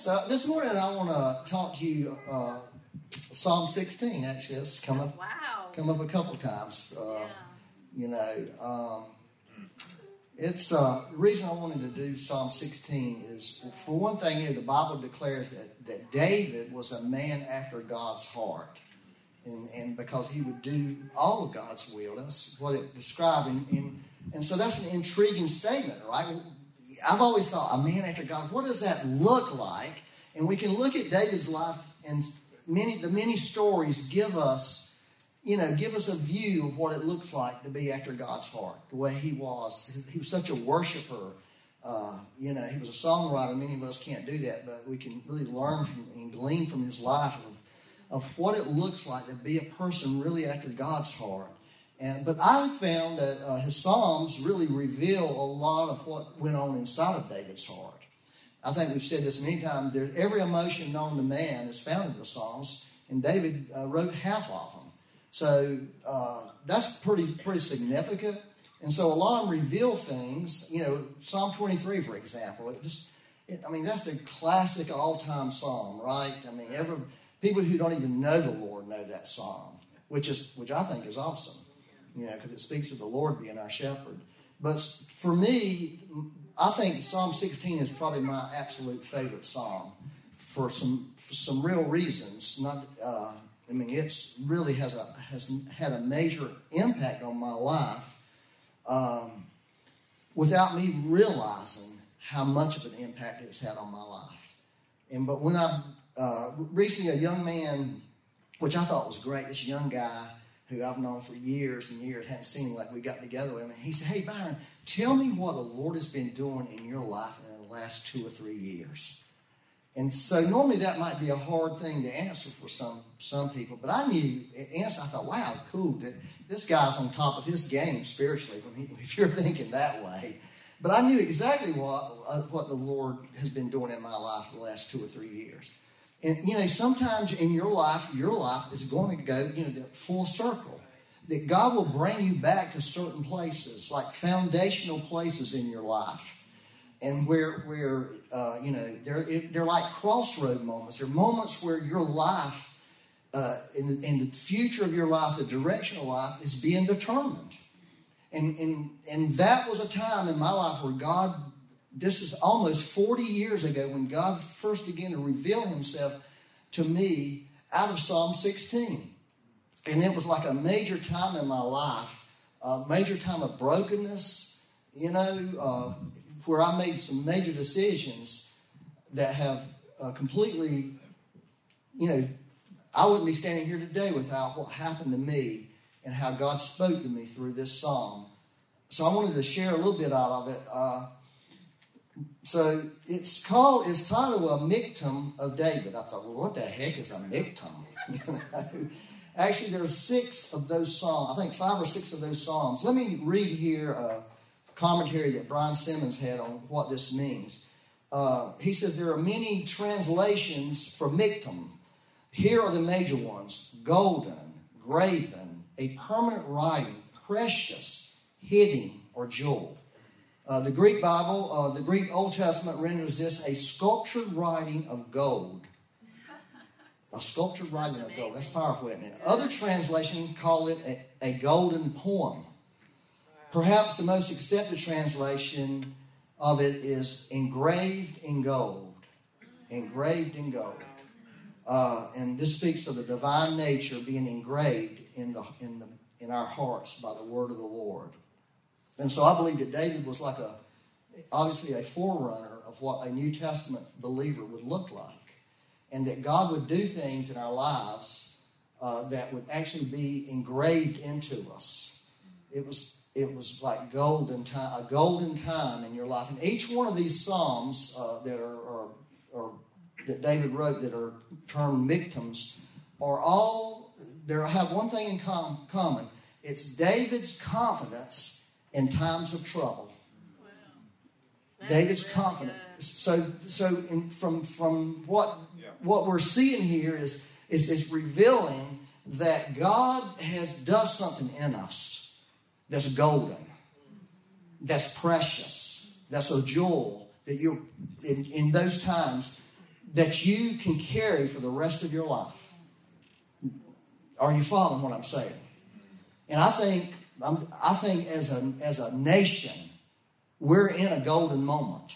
So this morning I want to talk to you uh, Psalm 16. Actually, it's come up Wow. come up a couple times. Uh, Yeah. You know, um, it's uh, the reason I wanted to do Psalm 16 is for one thing, you know, the Bible declares that, that David was a man after God's heart. And, and because he would do all of God's will. That's what it described. And, and, and so that's an intriguing statement, right? I've always thought, a man after God, what does that look like? And we can look at David's life, and many the many stories give us, you know, give us a view of what it looks like to be after God's heart, the way he was. He was such a worshiper. Uh, you know, he was a songwriter. Many of us can't do that, but we can really learn from and glean from his life of, of what it looks like to be a person really after God's heart. And, but I found that uh, his Psalms really reveal a lot of what went on inside of David's heart. I think we've said this many times. There, every emotion known to man is found in the Psalms, and David uh, wrote half of them. So uh, that's pretty pretty significant. And so a lot of them reveal things. You know, Psalm 23, for example. It just, it, I mean, that's the classic all-time psalm, right? I mean, ever people who don't even know the Lord know that psalm, which is which I think is awesome you know, because it speaks of the Lord being our shepherd. But for me, I think Psalm 16 is probably my absolute favorite psalm for some for some real reasons. Not, uh, I mean, it's really has a has had a major impact on my life um, without me realizing how much of an impact it's had on my life. And but when I uh, recently a young man, which I thought was great, this young guy who I've known for years and years, hadn't seen him like we got together with him. And he said, Hey, Byron, tell me what the Lord has been doing in your life in the last two or three years. And so normally that might be a hard thing to answer for some some people, but I knew answer. I thought, wow, cool. That this guy's on top of his game spiritually. If you're thinking that way, but I knew exactly what uh, what the Lord has been doing in my life the last two or three years. And you know, sometimes in your life, your life is going to go, you know, the full circle. That God will bring you back to certain places, like foundational places in your life, and where where uh, you know they're they're like crossroad moments. They're moments where your life, uh, in, in the future of your life, the direction of life is being determined. And and and that was a time in my life where God this is almost 40 years ago when God first began to reveal himself to me out of Psalm 16. And it was like a major time in my life, a major time of brokenness, you know, uh, where I made some major decisions that have uh, completely, you know, I wouldn't be standing here today without what happened to me and how God spoke to me through this psalm. So I wanted to share a little bit out of it. Uh, so it's called, it's titled a Miktam of David. I thought, well, what the heck is a Miktam? Actually, there are six of those psalms. I think five or six of those psalms. Let me read here a commentary that Brian Simmons had on what this means. Uh, he says there are many translations for Miktam. Here are the major ones golden, graven, a permanent writing, precious, hidden, or jewel. Uh, the Greek Bible, uh, the Greek Old Testament renders this a sculptured writing of gold. A sculptured writing of gold. That's powerful, isn't it? Other translations call it a, a golden poem. Perhaps the most accepted translation of it is engraved in gold. Engraved in gold. Uh, and this speaks of the divine nature being engraved in, the, in, the, in our hearts by the word of the Lord. And so I believe that David was like a, obviously a forerunner of what a New Testament believer would look like. And that God would do things in our lives uh, that would actually be engraved into us. It was, it was like golden time, a golden time in your life. And each one of these psalms uh, that are, are, are, that David wrote that are termed Miktams are all, they have one thing in com- common. It's David's confidence in times of trouble. Wow. David's confident. good. So, so in, from from what what we're seeing here is is is revealing that God has does something in us that's golden, that's precious, that's a jewel that you in, in those times that you can carry for the rest of your life. Are you following what I'm saying? And I think, I'm, I think as a, as a nation, we're in a golden moment.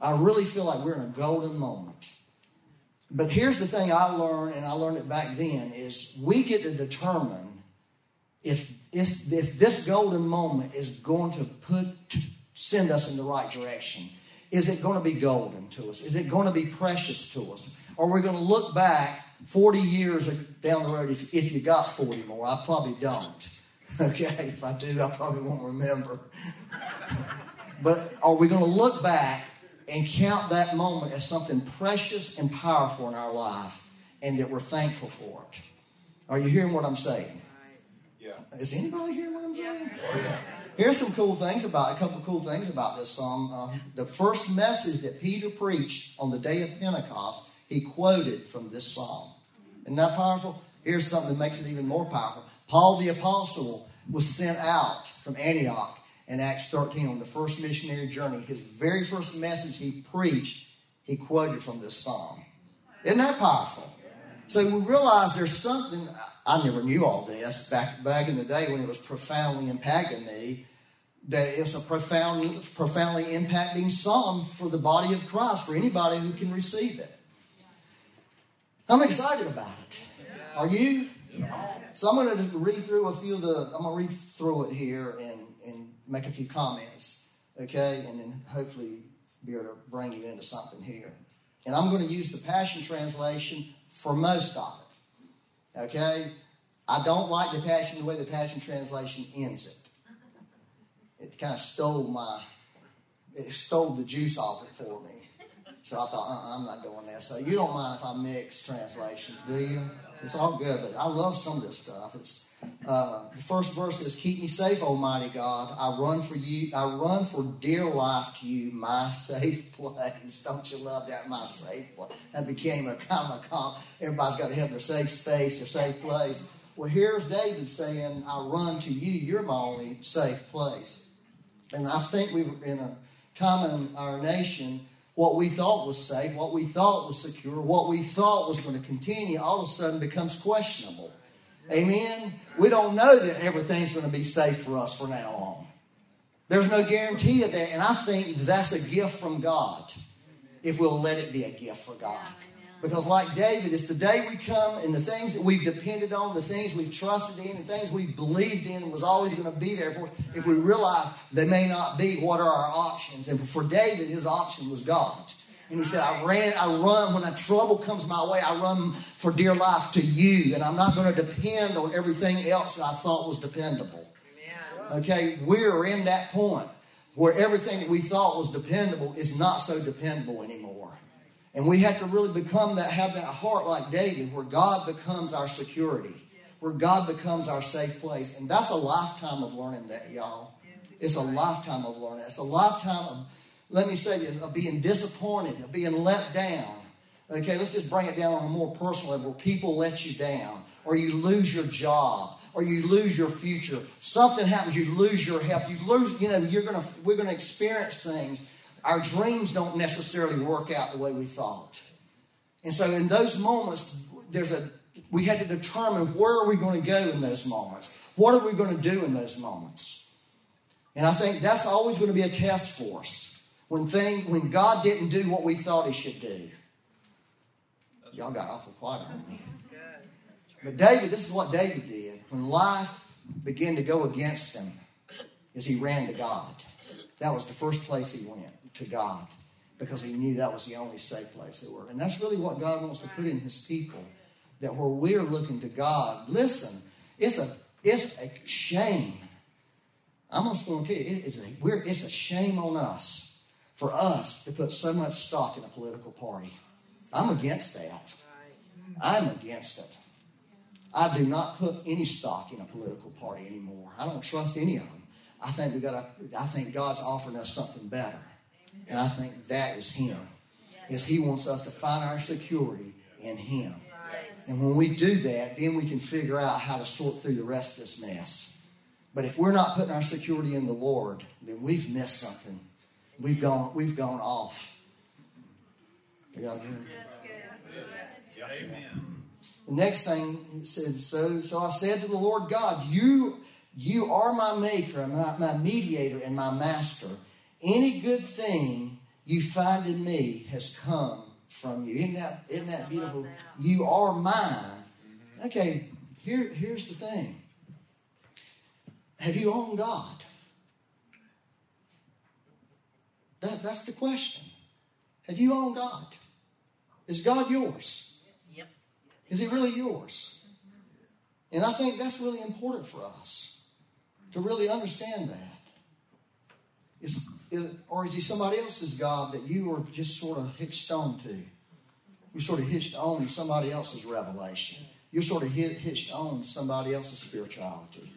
I really feel like we're in a golden moment. But here's the thing I learned, and I learned it back then, is we get to determine if, if, if this golden moment is going to put send us in the right direction. Is it going to be golden to us? Is it going to be precious to us? Or are we going to look back 40 years down the road if, if you got 40 more? I probably don't. Okay, if I do, I probably won't remember. but are we going to look back and count that moment as something precious and powerful in our life and that we're thankful for it? Are you hearing what I'm saying? Yeah. Is anybody hearing what I'm saying? Oh, yeah. Here's some cool things about a couple cool things about this song. Uh, the first message that Peter preached on the day of Pentecost, he quoted from this song. Isn't that powerful? Here's something that makes it even more powerful. Paul the apostle was sent out from Antioch in Acts 13 on the first missionary journey. His very first message he preached, he quoted from this psalm. Isn't that powerful? So we realize there's something I never knew all this back back in the day when it was profoundly impacting me that it's a profound, profoundly impacting psalm for the body of Christ, for anybody who can receive it. I'm excited about it. Are you? So I'm going to read through a few of the, I'm going to read through it here and, and make a few comments, okay? And then hopefully be able to bring you into something here. And I'm going to use the Passion Translation for most of it, okay? I don't like the Passion, the way the Passion Translation ends it it kind of stole my, it stole the juice off it for me. So I thought, uh-uh, I'm not doing that. So you don't mind if I mix translations, do you? It's all good, but I love some of this stuff. It's uh, the first verse is, "Keep me safe, Almighty God. I run for you. I run for dear life to you, my safe place." Don't you love that, my safe place? That became a kind of a comp. Everybody's got to have their safe space, their safe place. Well, here's David saying, "I run to you. You're my only safe place." And I think we were in a time in our nation, what we thought was safe, what we thought was secure, what we thought was going to continue, all of a sudden becomes questionable. Amen? We don't know that everything's going to be safe for us from now on. There's no guarantee of that, and I think that's a gift from God if we'll let it be a gift for God. Because, like David, it's the day we come and the things that we've depended on, the things we've trusted in, the things we've believed in was always going to be there. For, if we realize they may not be, what are our options? And for David, his option was God. And he said, I ran, I run when a trouble comes my way, I run for dear life to you. And I'm not going to depend on everything else that I thought was dependable. Okay, we're in that point where everything that we thought was dependable is not so dependable anymore. And we have to really become that, have that heart like David, where God becomes our security, where God becomes our safe place. And that's a lifetime of learning that, y'all. It's a lifetime of learning. It's a lifetime of, let me say this, of being disappointed, of being let down. Okay, let's just bring it down on a more personal level. People let you down, or you lose your job, or you lose your future. Something happens, you lose your health. You lose, you know, you're gonna we're gonna experience things our dreams don't necessarily work out the way we thought. And so in those moments, there's a we had to determine where are we going to go in those moments? What are we going to do in those moments? And I think that's always going to be a test for us. When thing when God didn't do what we thought he should do. Y'all got awful quiet on me. But David, this is what David did. When life began to go against him, is he ran to God. That was the first place he went to God because he knew that was the only safe place they were. And that's really what God wants to put in his people. That where we're looking to God, listen, it's a it's a shame. I'm just going to tell you, it's a, it's a shame on us for us to put so much stock in a political party. I'm against that. I'm against it. I do not put any stock in a political party anymore. I don't trust any of them. I think we got. I think God's offering us something better. And I think that is Him. Is He wants us to find our security in Him. And when we do that, then we can figure out how to sort through the rest of this mess. But if we're not putting our security in the Lord, then we've missed something. We've gone, we've gone off. Y'all hear me? That's good. Amen. The next thing he said, so so I said to the Lord God, You you are my maker, my, my mediator, and my master. Any good thing you find in me has come from you. Isn't that isn't that beautiful? that. You are mine. Okay, here, here's the thing. Have you owned God? That, that's the question. Have you owned God? Is God yours? Yep. Is he really yours? And I think that's really important for us to really understand that. Is, is, or is he somebody else's God that you are just sort of hitched on to? You're sort of hitched on to somebody else's revelation. You're sort of hit, hitched on to somebody else's spirituality.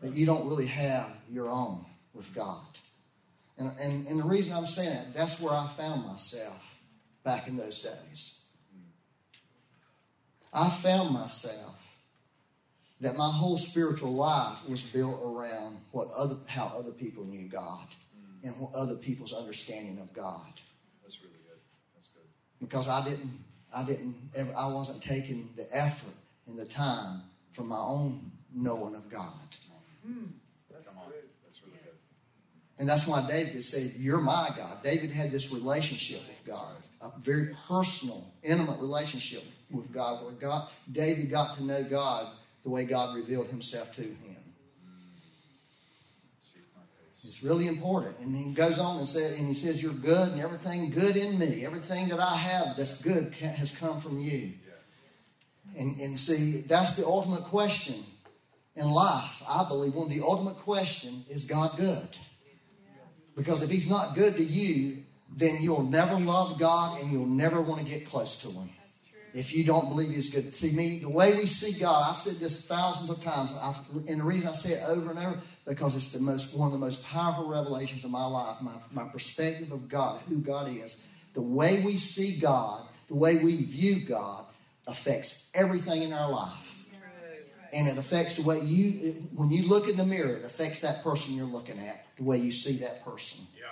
That you don't really have your own with God. And, and, and the reason I'm saying that, that's where I found myself back in those days. I found myself that my whole spiritual life was built around what other how other people knew God and what other people's understanding of God. That's really good. That's good. Because I didn't I didn't ever I wasn't taking the effort and the time for my own knowing of God. Hmm. Come on. That's really good. And that's why David said, You're my God. David had this relationship with God, a very personal, intimate relationship with God, where God David got to know God the way God revealed himself to him. Seek my face. It's really important. And he goes on and says, and he says, You're good, and everything good in me, everything that I have that's good has come from you. Yeah. And, and see, that's the ultimate question in life. I believe one of the ultimate question is God good? Because if He's not good to you, then you'll never love God and you'll never want to get close to Him. If you don't believe He's good, see me, the way we see God, I've said this thousands of times, I've, and the reason I say it over and over because it's the most one of the most powerful revelations of my life. My, my perspective of God, who God is, the way we see God, the way we view God, affects everything in our life and it affects the way you when you look in the mirror it affects that person you're looking at the way you see that person Yeah.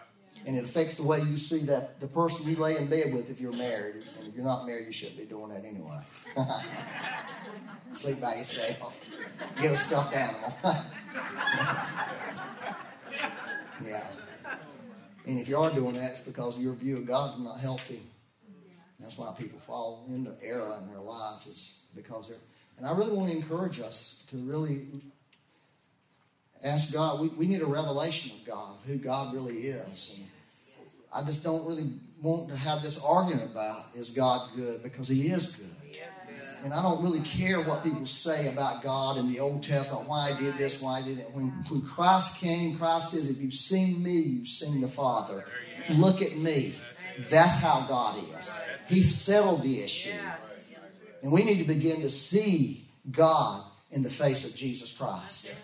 and it affects the way you see that the person you lay in bed with if you're married you're not married you shouldn't be doing that anyway. Sleep by yourself. Get a stuffed animal. Yeah. And if you are doing that it's because your view of god is not healthy. That's why people fall into error in their life is because they're and I really want to encourage us to really ask God. We, we need a revelation of God, who God really is. And I just don't really want to have this argument about is God good because He is good. And I don't really care what people say about God in the Old Testament, why I did this, why I did that. When, when Christ came, Christ said, If you've seen me, you've seen the Father. Look at me. That's how God is. He settled the issue. And we need to begin to see God in the face of Jesus Christ.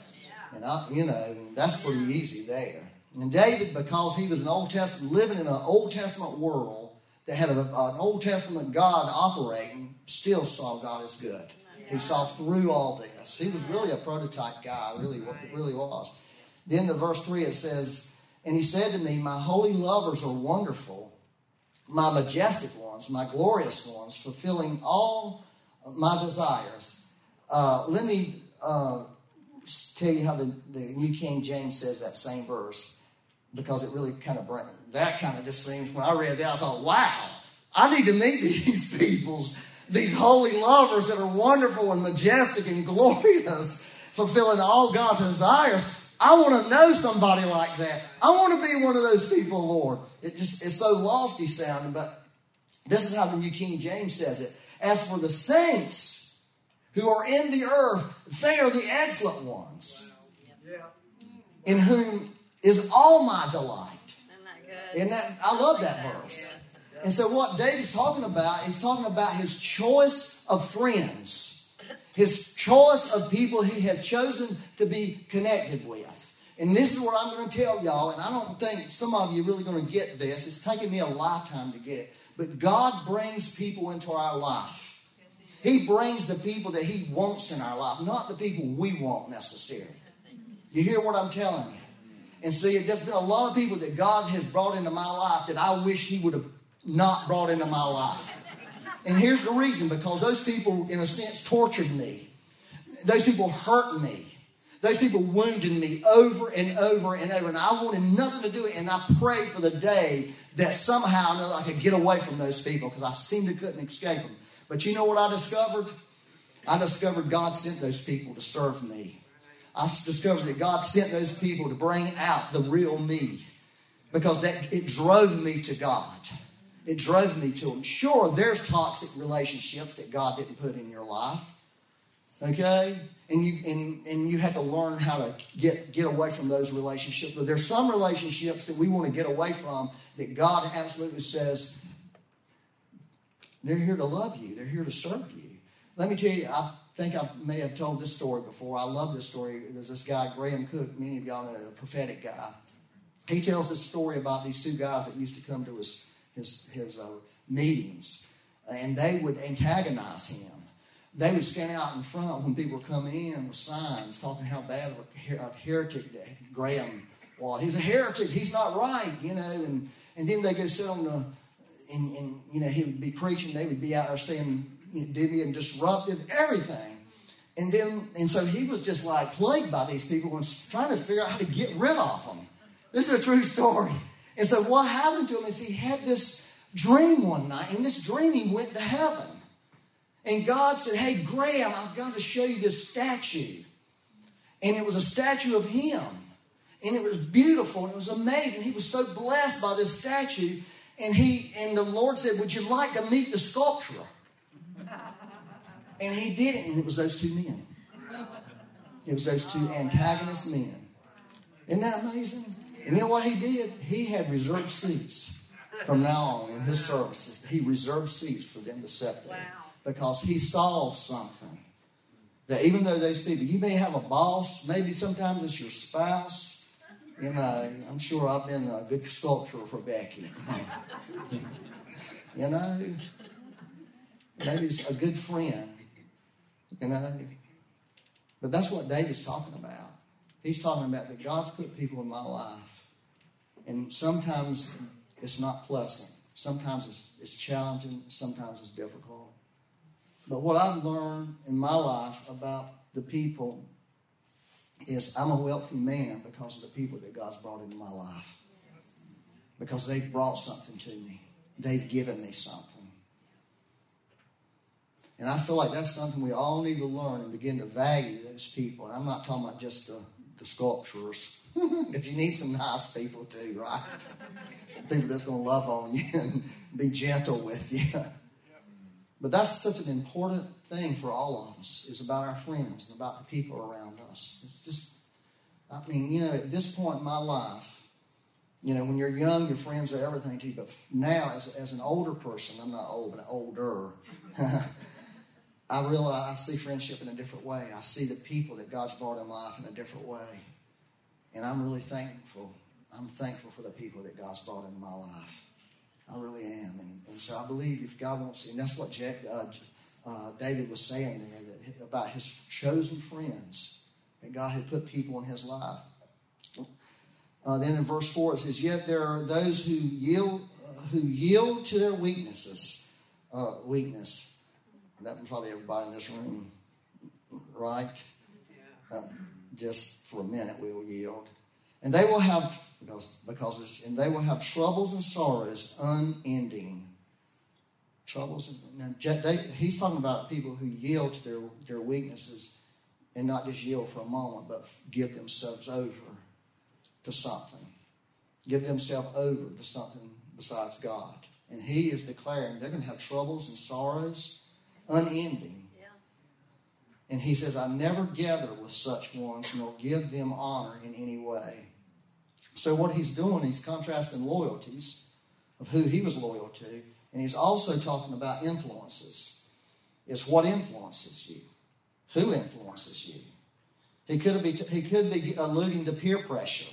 And I, you know, that's pretty easy there. And David, because he was an Old Testament, living in an Old Testament world that had a, an Old Testament God operating, still saw God as good. He saw through all this. He was really a prototype guy, really, really was. Then the verse 3 it says, And he said to me, My holy lovers are wonderful, my majestic ones, my glorious ones, fulfilling all my desires. Uh, let me uh, tell you how the, the New King James says that same verse because it really kind of brings that kind of just seems when I read that I thought, wow, I need to meet these peoples, these holy lovers that are wonderful and majestic and glorious, fulfilling all God's desires. I want to know somebody like that. I want to be one of those people, Lord. It just it's so lofty sounding, but this is how the New King James says it. As for the saints who are in the earth, they are the excellent ones, in whom is all my delight. Isn't that that I love that verse. And so what David's talking about, he's talking about his choice of friends, his choice of people he has chosen to be connected with. And this is what I'm going to tell y'all, and I don't think some of you are really going to get this. It's taken me a lifetime to get it. But God brings people into our life. He brings the people that He wants in our life, not the people we want necessarily. You hear what I'm telling you? And see, there's been a lot of people that God has brought into my life that I wish He would have not brought into my life. And here's the reason because those people, in a sense, tortured me. Those people hurt me. Those people wounded me over and over and over. And I wanted nothing to do it. And I prayed for the day that somehow I could get away from those people because I seemed to couldn't escape them. But you know what I discovered? I discovered God sent those people to serve me. I discovered that God sent those people to bring out the real me because that it drove me to God. It drove me to Him. Sure, there's toxic relationships that God didn't put in your life. Okay? And you and, and you have to learn how to get, get away from those relationships. But there's some relationships that we want to get away from that God absolutely says they're here to love you, they're here to serve you. Let me tell you, I think I may have told this story before. I love this story. There's this guy, Graham Cooke, many of y'all know, a prophetic guy. He tells this story about these two guys that used to come to his, his, his uh, meetings, and they would antagonize him. They would stand out in front when people were coming in with signs talking how bad of a, a heretic that Graham was. He's a heretic. He's not right, you know. And, and then they'd go sit on the, and, and you know, he would be preaching. They would be out there saying divvy and disrupted everything. And then, and so he was just like plagued by these people and trying to figure out how to get rid of them. This is a true story. And so what happened to him is he had this dream one night. and this dream he went to heaven. And God said, Hey, Graham, I've got to show you this statue. And it was a statue of him. And it was beautiful and it was amazing. He was so blessed by this statue. And he and the Lord said, Would you like to meet the sculptor? And he did it, and it was those two men. It was those two antagonist men. Isn't that amazing? And you know what he did? He had reserved seats from now on in his services. He reserved seats for them to sit there. Wow. Because he saw something. That even though those people, you may have a boss, maybe sometimes it's your spouse. You know, I'm sure I've been a good sculptor for Becky. you know, maybe it's a good friend. You know? But that's what David's talking about. He's talking about that God's put people in my life. And sometimes it's not pleasant. Sometimes it's, it's challenging. Sometimes it's difficult. But what I've learned in my life about the people is I'm a wealthy man because of the people that God's brought into my life. Because they've brought something to me. They've given me something. And I feel like that's something we all need to learn and begin to value those people. And I'm not talking about just the, the sculptures, because you need some nice people too, right? people that's going to love on you and be gentle with you. But that's such an important thing for all of us, is about our friends and about the people around us. It's just, I mean, you know, at this point in my life, you know, when you're young, your friends are everything to you. But now, as, as an older person, I'm not old, but older, I realize I see friendship in a different way. I see the people that God's brought in life in a different way. And I'm really thankful. I'm thankful for the people that God's brought into my life. I really am. And, and so I believe if God wants to, and that's what Jack, uh, uh, David was saying there that, about his chosen friends, that God had put people in his life. Uh, then in verse 4 it says, Yet there are those who yield, uh, who yield to their weaknesses, uh, weakness that probably everybody in this room, right? Uh, just for a minute, we will yield. And they will have because because and they will have troubles and sorrows unending. Troubles and now, he's talking about people who yield to their, their weaknesses and not just yield for a moment, but give themselves over to something. Give themselves over to something besides God. And he is declaring they're going to have troubles and sorrows unending. Yeah. And he says, I never gather with such ones, nor give them honor in any way. So, what he's doing, he's contrasting loyalties of who he was loyal to, and he's also talking about influences. It's what influences you, who influences you. He could be, he could be alluding to peer pressure.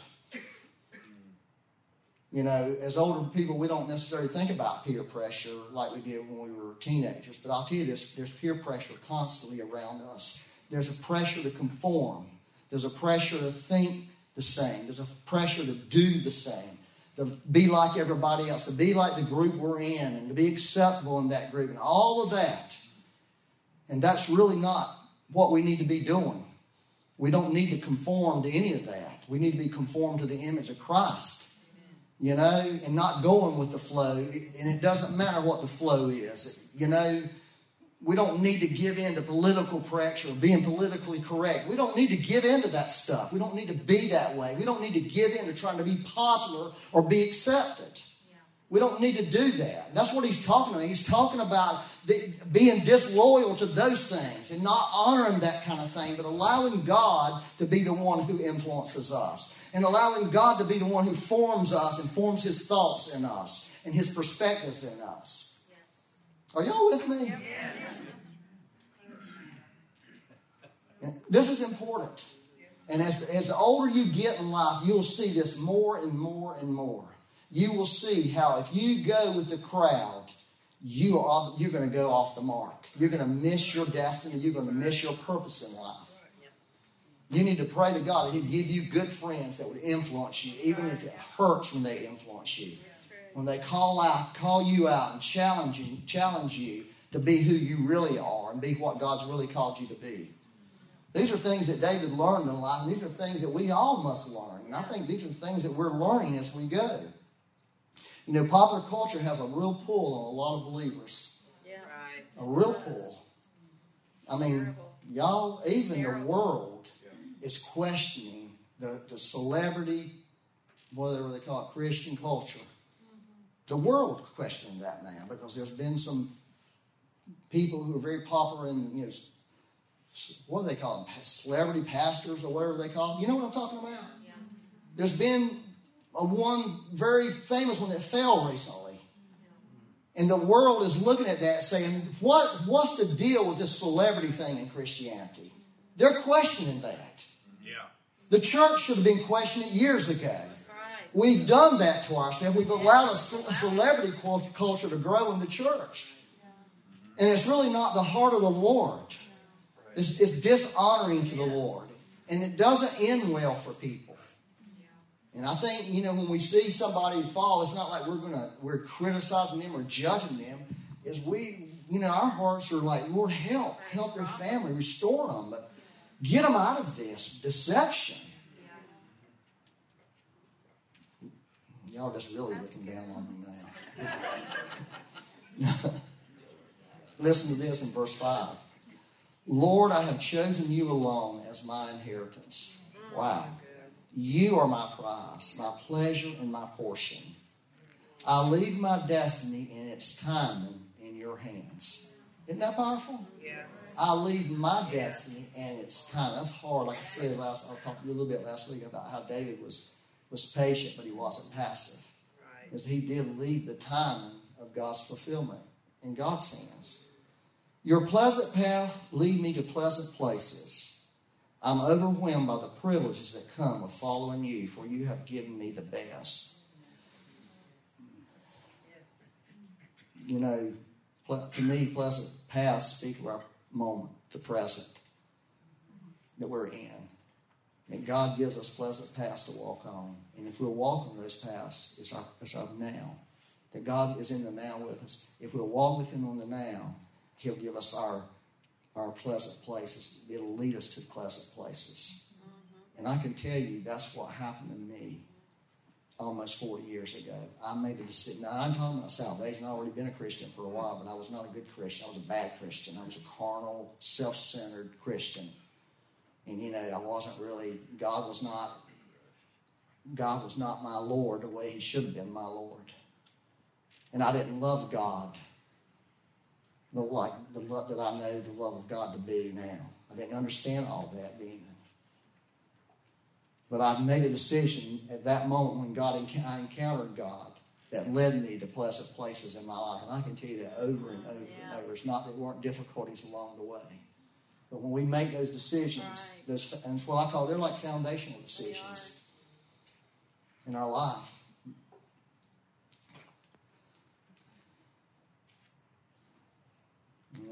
You know, as older people, we don't necessarily think about peer pressure like we did when we were teenagers. But I'll tell you this there's peer pressure constantly around us. There's a pressure to conform, there's a pressure to think the same, there's a pressure to do the same. to be like everybody else, to be like the group we're in, and to be acceptable in that group, and all of that. And that's really not what we need to be doing. We don't need to conform to any of that. We need to be conformed to the image of Christ, you know, and not going with the flow. And it doesn't matter what the flow is, you know. We don't need to give in to political pressure or being politically correct. We don't need to give in to that stuff. We don't need to be that way. We don't need to give in to trying to be popular or be accepted. We don't need to do that. That's what he's talking about. He's talking about the, being disloyal to those things and not honoring that kind of thing, but allowing God to be the one who influences us and allowing God to be the one who forms us and forms his thoughts in us and his perspectives in us. Yes. Are y'all with me? Yes. This is important. And as, as the older you get in life, you'll see this more and more and more. You will see how if you go with the crowd, you are, you're going to go off the mark. You're going to miss your destiny. You're going to miss your purpose in life. You need to pray to God that He'd give you good friends that would influence you, even if it hurts when they influence you. When they call out, call you out and challenge you, challenge you to be who you really are and be what God's really called you to be. These are things that David learned in life, and these are things that we all must learn. And I think these are things that we're learning as we go. You know, popular culture has a real pull on a lot of believers. Yeah. Right. A real pull. I mean, y'all, even the world is questioning the, the celebrity, whatever they call it, Christian culture. Mm-hmm. The world questioning that now because there's been some people who are very popular in, you know, what do they call them? Celebrity pastors or whatever they call them. You know what I'm talking about? Yeah. There's been a one very famous one that fell recently. And the world is looking at that saying, what, what's the deal with this celebrity thing in Christianity? They're questioning that. Yeah. The church should have been questioning it years ago. Right. We've done that to ourselves. We've allowed a celebrity culture to grow in the church. And it's really not the heart of the Lord. It's, it's dishonoring to the Lord. And it doesn't end well for people. And I think, you know, when we see somebody fall, it's not like we're gonna we're criticizing them or judging them. Is we, you know, our hearts are like, Lord, help, help their family, restore them, but get them out of this deception. Y'all just really looking down on me now. Listen to this in verse 5. Lord, I have chosen you alone as my inheritance. Mm. Wow. You are my prize, my pleasure, and my portion. I leave my destiny and its timing in your hands. Isn't that powerful? Yes. I leave my destiny and its time. That's hard. Like I said last, I talked to you a little bit last week about how David was was patient, but he wasn't passive. Right. Because he did leave the timing of God's fulfillment in God's hands. Your pleasant path lead me to pleasant places. I'm overwhelmed by the privileges that come of following you, for you have given me the best. You know, to me, pleasant paths speak of our moment, the present that we're in. And God gives us pleasant paths to walk on. And if we'll walk on those paths, it's our, it's our now. That God is in the now with us. If we'll walk with Him on the now, He'll give us our, our pleasant places. It'll lead us to pleasant places. Mm-hmm. And I can tell you that's what happened to me almost 40 years ago. I made a decision. Now, I'm talking about salvation. I've already been a Christian for a while, but I was not a good Christian. I was a bad Christian. I was a carnal, self centered Christian. And, you know, I wasn't really, God was not. God was not my Lord the way He should have been my Lord. And I didn't love God the like the love that I know the love of God to be now. I didn't understand all that then. But I made a decision at that moment when God I encountered God that led me to pleasant places in my life. And I can tell you that over and over yes. and over. It's not that there weren't difficulties along the way. But when we make those decisions, right. those, and it's what I call they're like foundational decisions in our life.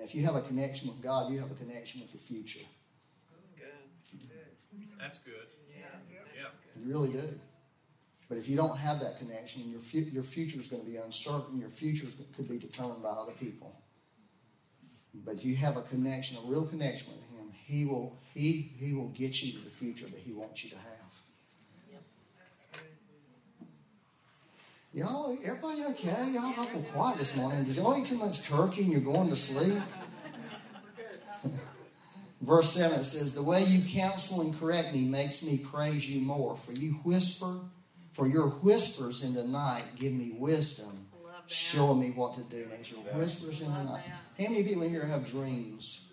If you have a connection with God, you have a connection with the future. That's good. That's good. Yeah. You really do. But if you don't have that connection, your, fu- your future is going to be uncertain. Your future could be determined by other people. But you have a connection, a real connection with Him. He will, he, he will get you to the future that He wants you to have. Y'all, everybody okay? Y'all awful quiet this morning. Did y'all eat too much turkey and you're going to sleep? Verse 7 it says, The way you counsel and correct me makes me praise you more. For you whisper, for your whispers in the night give me wisdom, showing me what to do. And your whispers in the night. How many people here have dreams?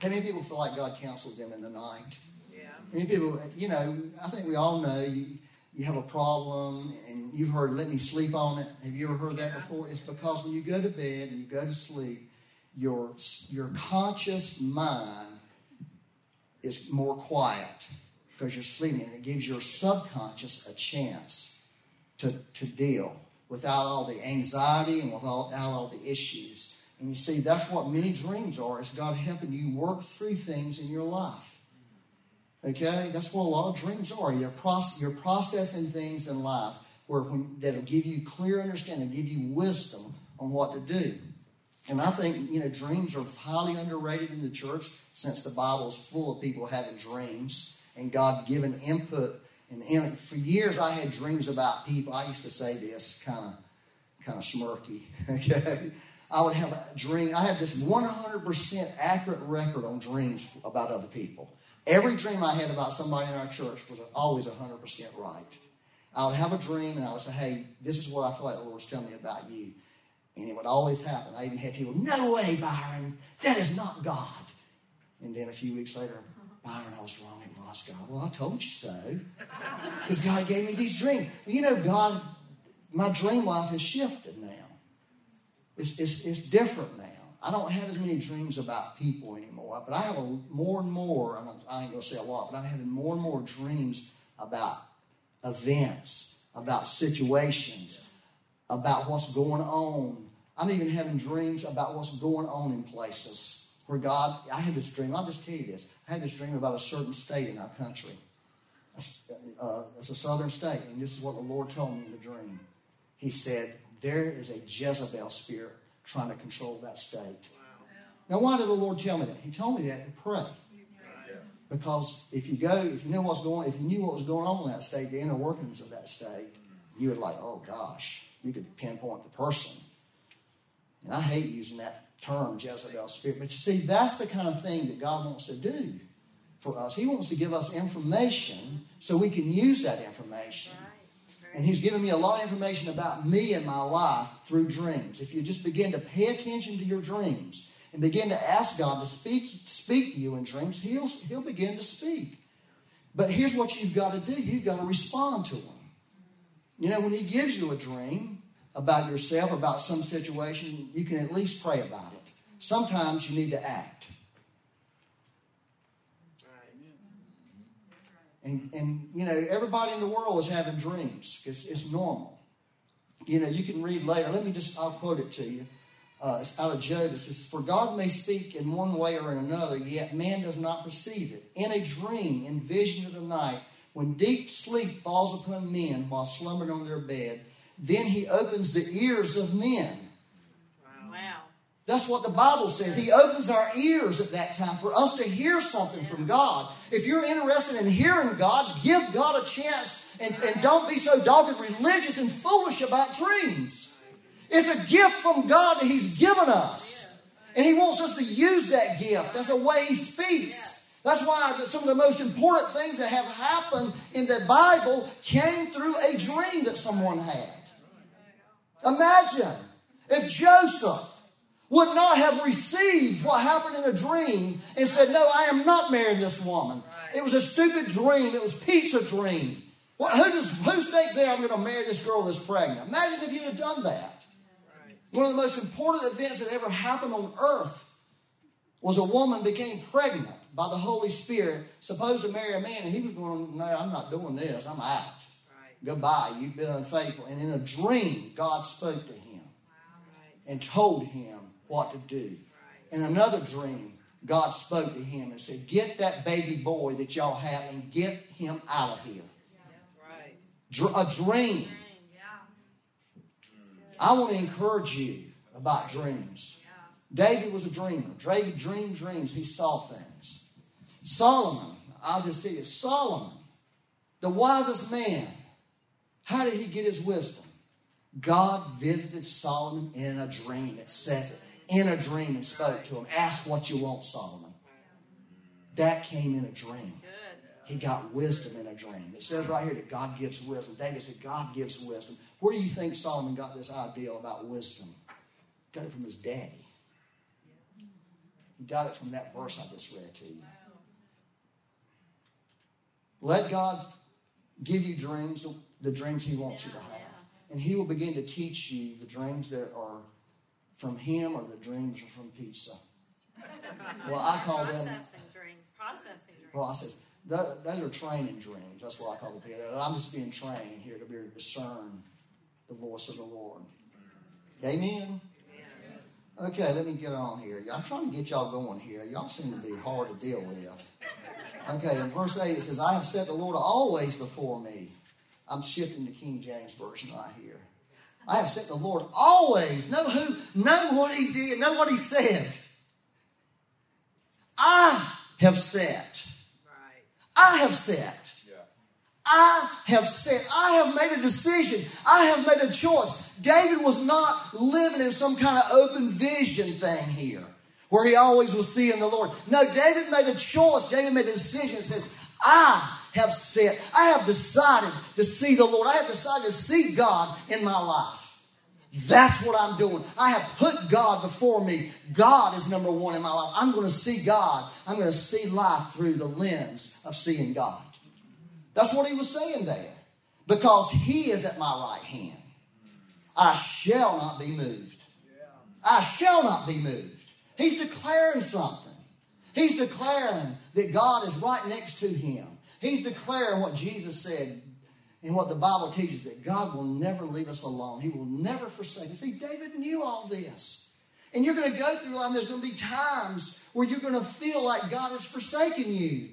How many people feel like God counsels them in the night? Yeah. How many people, you know, I think we all know you, you have a problem and you've heard, let me sleep on it. Have you ever heard that before? It's because when you go to bed and you go to sleep, your, your conscious mind is more quiet because you're sleeping and it gives your subconscious a chance to, to deal without all the anxiety and without all the issues. And you see, that's what many dreams are, is God helping you work through things in your life. Okay? That's what a lot of dreams are. You're, you're processing things in life where when, that'll give you clear understanding, give you wisdom on what to do. And I think, you know, dreams are highly underrated in the church since the Bible's full of people having dreams and God giving input. And, and for years I had dreams about people. I used to say this kind of kind of smirky. Okay? I would have a dream. I have this 100% accurate record on dreams about other people. Every dream I had about somebody in our church was always 100% right. I would have a dream and I would say, hey, this is what I feel like the Lord's telling me about you. And it would always happen. I even had people, no way, Byron, that is not God. And then a few weeks later, Byron, I was wrong. It was God. Well, I told you so. Because God gave me these dreams. You know, God, my dream life has shifted now. It's, it's, it's different now. I don't have as many dreams about people anymore, but I have a, more and more, I ain't going to say a lot, but I'm having more and more dreams about events, about situations, about what's going on. I'm even having dreams about what's going on in places where God, I had this dream, I'll just tell you this. I had this dream about a certain state in our country. Uh, it's a southern state, and this is what the Lord told me in the dream. He said, There is a Jezebel spirit trying to control that state. Now, why did the Lord tell me that? He told me that to pray. Because if you go, if you know what's going, if you knew what was going on in that state, the inner workings of that state, you would like, oh gosh, you could pinpoint the person. And I hate using that term, Jezebel spirit, but you see, that's the kind of thing that God wants to do for us. He wants to give us information so we can use that information. And He's given me a lot of information about me and my life through dreams. If you just begin to pay attention to your dreams and begin to ask God to speak, speak to you in dreams, He'll, he'll begin to speak. But here's what you've got to do you've got to respond to Him. You know, when He gives you a dream about yourself, about some situation, you can at least pray about it. Sometimes you need to act. And, and you know, everybody in the world is having dreams. It's, it's normal. You know, you can read later. Let me just, I'll quote it to you. Uh, it's out of Job. It says, For God may speak in one way or in another, yet man does not perceive it. In a dream, in vision of the night, when deep sleep falls upon men while slumbering on their bed, then he opens the ears of men. That's what the Bible says. He opens our ears at that time for us to hear something from God. If you're interested in hearing God, give God a chance and, and don't be so dogged religious and foolish about dreams. It's a gift from God that He's given us. And He wants us to use that gift. That's the way He speaks. That's why some of the most important things that have happened in the Bible came through a dream that someone had. Imagine if Joseph would not have received what happened in a dream and said, No, I am not marrying this woman. It was a stupid dream. It was pizza dream. Who, does, who thinks there I'm going to marry this girl that's pregnant? Imagine if you'd have done that. One of the most important events that ever happened on earth was a woman became pregnant by the Holy Spirit, supposed to marry a man, and he was going, No, I'm not doing this. I'm out. Goodbye. You've been unfaithful. And in a dream, God spoke to him and told him what to do. In another dream, God spoke to him and said, Get that baby boy that y'all have and get him out of here. A dream. I want to encourage you about dreams. David was a dreamer. David dreamed dreams. He saw things. Solomon, I'll just tell you, Solomon, the wisest man, how did he get his wisdom? God visited Solomon in a dream. It says it. In a dream and spoke to him. Ask what you want, Solomon. That came in a dream. He got wisdom in a dream. It says right here that God gives wisdom. David said, God gives wisdom. Where do you think Solomon got this idea about wisdom? Got it from his daddy. He got it from that verse I just read to you. Let God give you dreams, the dreams He wants you to have. And He will begin to teach you the dreams that are from Him or the dreams are from pizza. Well, I call them Processing dreams. Processing dreams. well, I said, those are training dreams. That's what I call the people. I'm just being trained here to be able to discern the voice of the Lord. Amen. Okay, let me get on here. I'm trying to get y'all going here. Y'all seem to be hard to deal with. Okay, in verse 8 it says, I have set the Lord always before me. I'm shifting to King James Version right here. I have set the Lord always. Know who, know what he did, know what he said. I have set. Right. I have set. Yeah. I have set. I have made a decision. I have made a choice. David was not living in some kind of open vision thing here where he always was seeing the Lord. No, David made a choice. David made a decision. It says, I have said. I have decided to see the Lord. I have decided to see God in my life. That's what I'm doing. I have put God before me. God is number one in my life. I'm going to see God. I'm going to see life through the lens of seeing God. That's what he was saying there. Because he is at my right hand. I shall not be moved. I shall not be moved. He's declaring something. He's declaring that God is right next to him. He's declaring what Jesus said and what the Bible teaches that God will never leave us alone. He will never forsake us. See, David knew all this. And you're going to go through life, and there's going to be times where you're going to feel like God has forsaken you.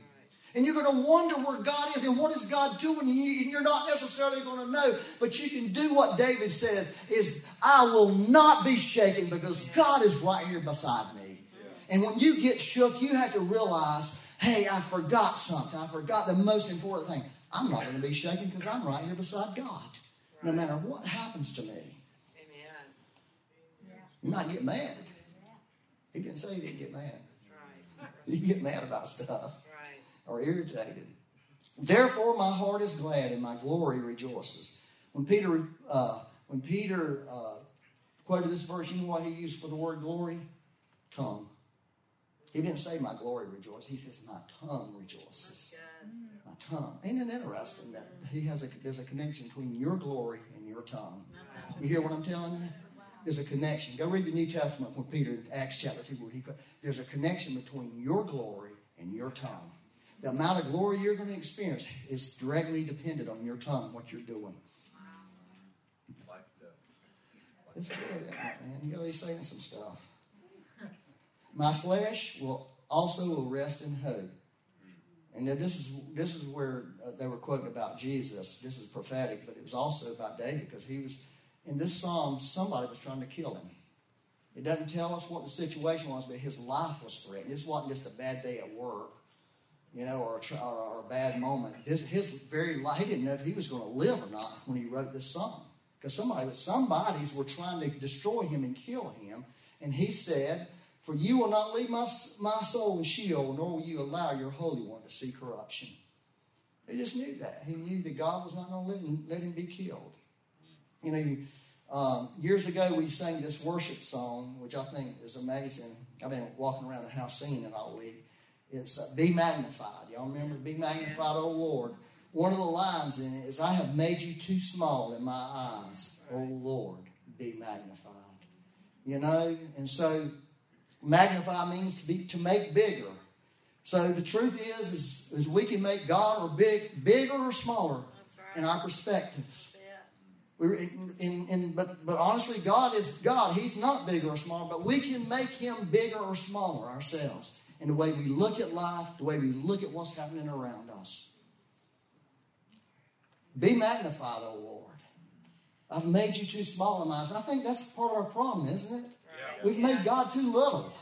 And you're going to wonder where God is and what is God doing. And you- and you're not necessarily going to know, but you can do what David says is, I will not be shaken because God is right here beside me. And when you get shook, you have to realize, hey, I forgot something. I forgot the most important thing. I'm not going to be shaken because I'm right here beside God. No matter what happens to me. Amen. You might get mad. He didn't say he didn't get mad. Right. You get mad about stuff Right. or irritated. Therefore, my heart is glad and my glory rejoices. When Peter, uh, when Peter uh, quoted this verse, you know what he used for the word glory? Tongue. He didn't say my glory rejoices. He says my tongue rejoices. Good. Mm-hmm. My tongue. Ain't it interesting that he has a there's a connection between your glory and your tongue? You hear what I'm telling you? There's a connection. Go read the New Testament when Peter, Acts chapter 2, where he put, there's a connection between your glory and your tongue. The amount of glory you're going to experience is directly dependent on your tongue, what you're doing. Life and death. It's good, man. You got to saying some stuff. My flesh will also will rest in hope. And this is this is where uh, they were quoting about Jesus. This is prophetic, but it was also about David because he was in this psalm. Somebody was trying to kill him. It doesn't tell us what the situation was, but his life was threatened. This wasn't just a bad day at work, you know, or a, or a bad moment. This his very life. He didn't know if he was going to live or not when he wrote this psalm because somebody somebody's were trying to destroy him and kill him, and he said. For you will not leave my, my soul in Sheol, nor will you allow your Holy One to see corruption. He just knew that. He knew that God was not going to let him, let him be killed. You know, um, years ago we sang this worship song, which I think is amazing. I've been walking around the house singing it all week. It's uh, Be Magnified. Y'all remember Be Magnified, O Lord? One of the lines in it is, I have made you too small in my eyes, O Lord, be magnified. You know, and so magnify means to be to make bigger. So the truth is, is, is we can make God or big, bigger or smaller right. in our perspective. We're in, in, in, but, but honestly, God is God. He's not bigger or smaller, but we can make Him bigger or smaller ourselves in the way we look at life, the way we look at what's happening around us. Be magnified, O Lord. I've made you too small in my eyes. I think that's part of our problem, isn't it? We've made God too little.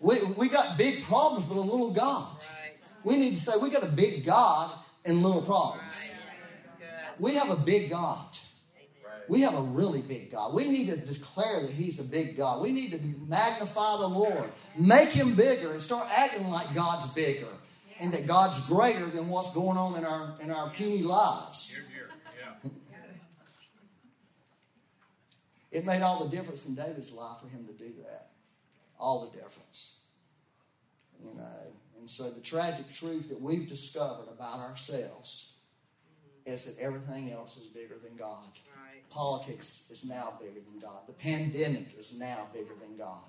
We, we got big problems, but a little God. We need to say we got a big God and little problems. Right. That's good. We have a big God. We have a really big God. We need to declare that He's a big God. We need to magnify the Lord, make Him bigger, and start acting like God's bigger, and that God's greater than what's going on in our in our puny lives. Here, here. Yeah. It made all the difference in David's life for him to do that. All the difference. You know, and so the tragic truth that we've discovered about ourselves is that everything else is bigger than God. Right. Politics is now bigger than God. The pandemic is now bigger than God.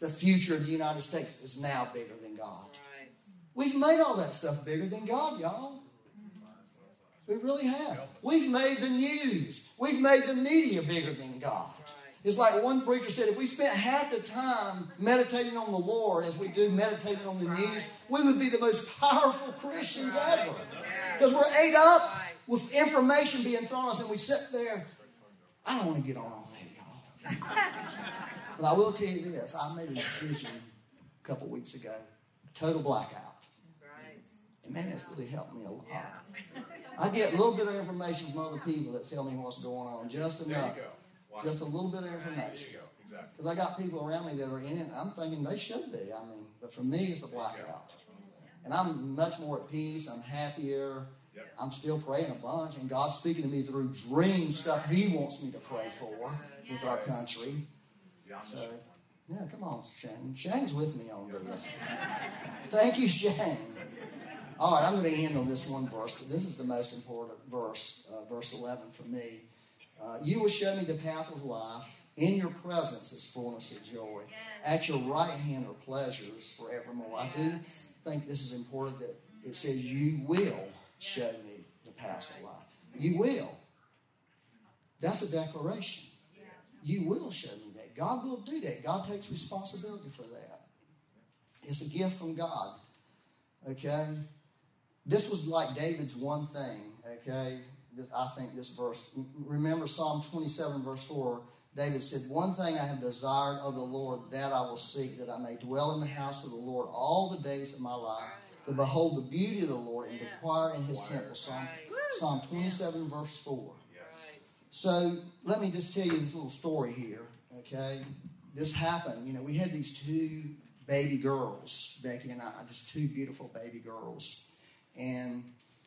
The future of the United States is now bigger than God. Right. We've made all that stuff bigger than God, y'all. We really have. We've made the news. We've made the media bigger than God. It's like one preacher said if we spent half the time meditating on the Lord as we do meditating on the news, we would be the most powerful Christians ever. Because we're ate up with information being thrown at us, and we sit there. I don't want to get on all that, y'all. but I will tell you this I made a decision a couple weeks ago total blackout. Right. And man, that's really helped me a lot. I get a little bit of information from other people that tell me what's going on, just enough. Just a little bit of information. Exactly. Because I got people around me that are in it, and I'm thinking they should be. I mean, but for me, it's a blackout. And I'm much more at peace. I'm happier. Yep. I'm still praying a bunch, and God's speaking to me through dream stuff He wants me to pray for with our country. So, yeah, come on, Shane. Shane's with me on this. Thank you, Shane. All right, I'm going to end on this one verse. This is the most important verse, uh, verse 11 for me. Uh, you will show me the path of life. In your presence is fullness of joy. At your right hand are pleasures forevermore. I do think this is important that it says, You will show me the path of life. You will. That's a declaration. You will show me that. God will do that. God takes responsibility for that. It's a gift from God. Okay? This was like David's one thing. Okay? This, I think this verse. Remember Psalm 27, verse 4. David said, One thing I have desired of the Lord, that I will seek, that I may dwell in the house of the Lord all the days of my life, to behold the beauty of the Lord and to inquire in his temple. Psalm, Psalm 27, verse 4. So let me just tell you this little story here, okay? This happened. You know, we had these two baby girls, Becky and I, just two beautiful baby girls. And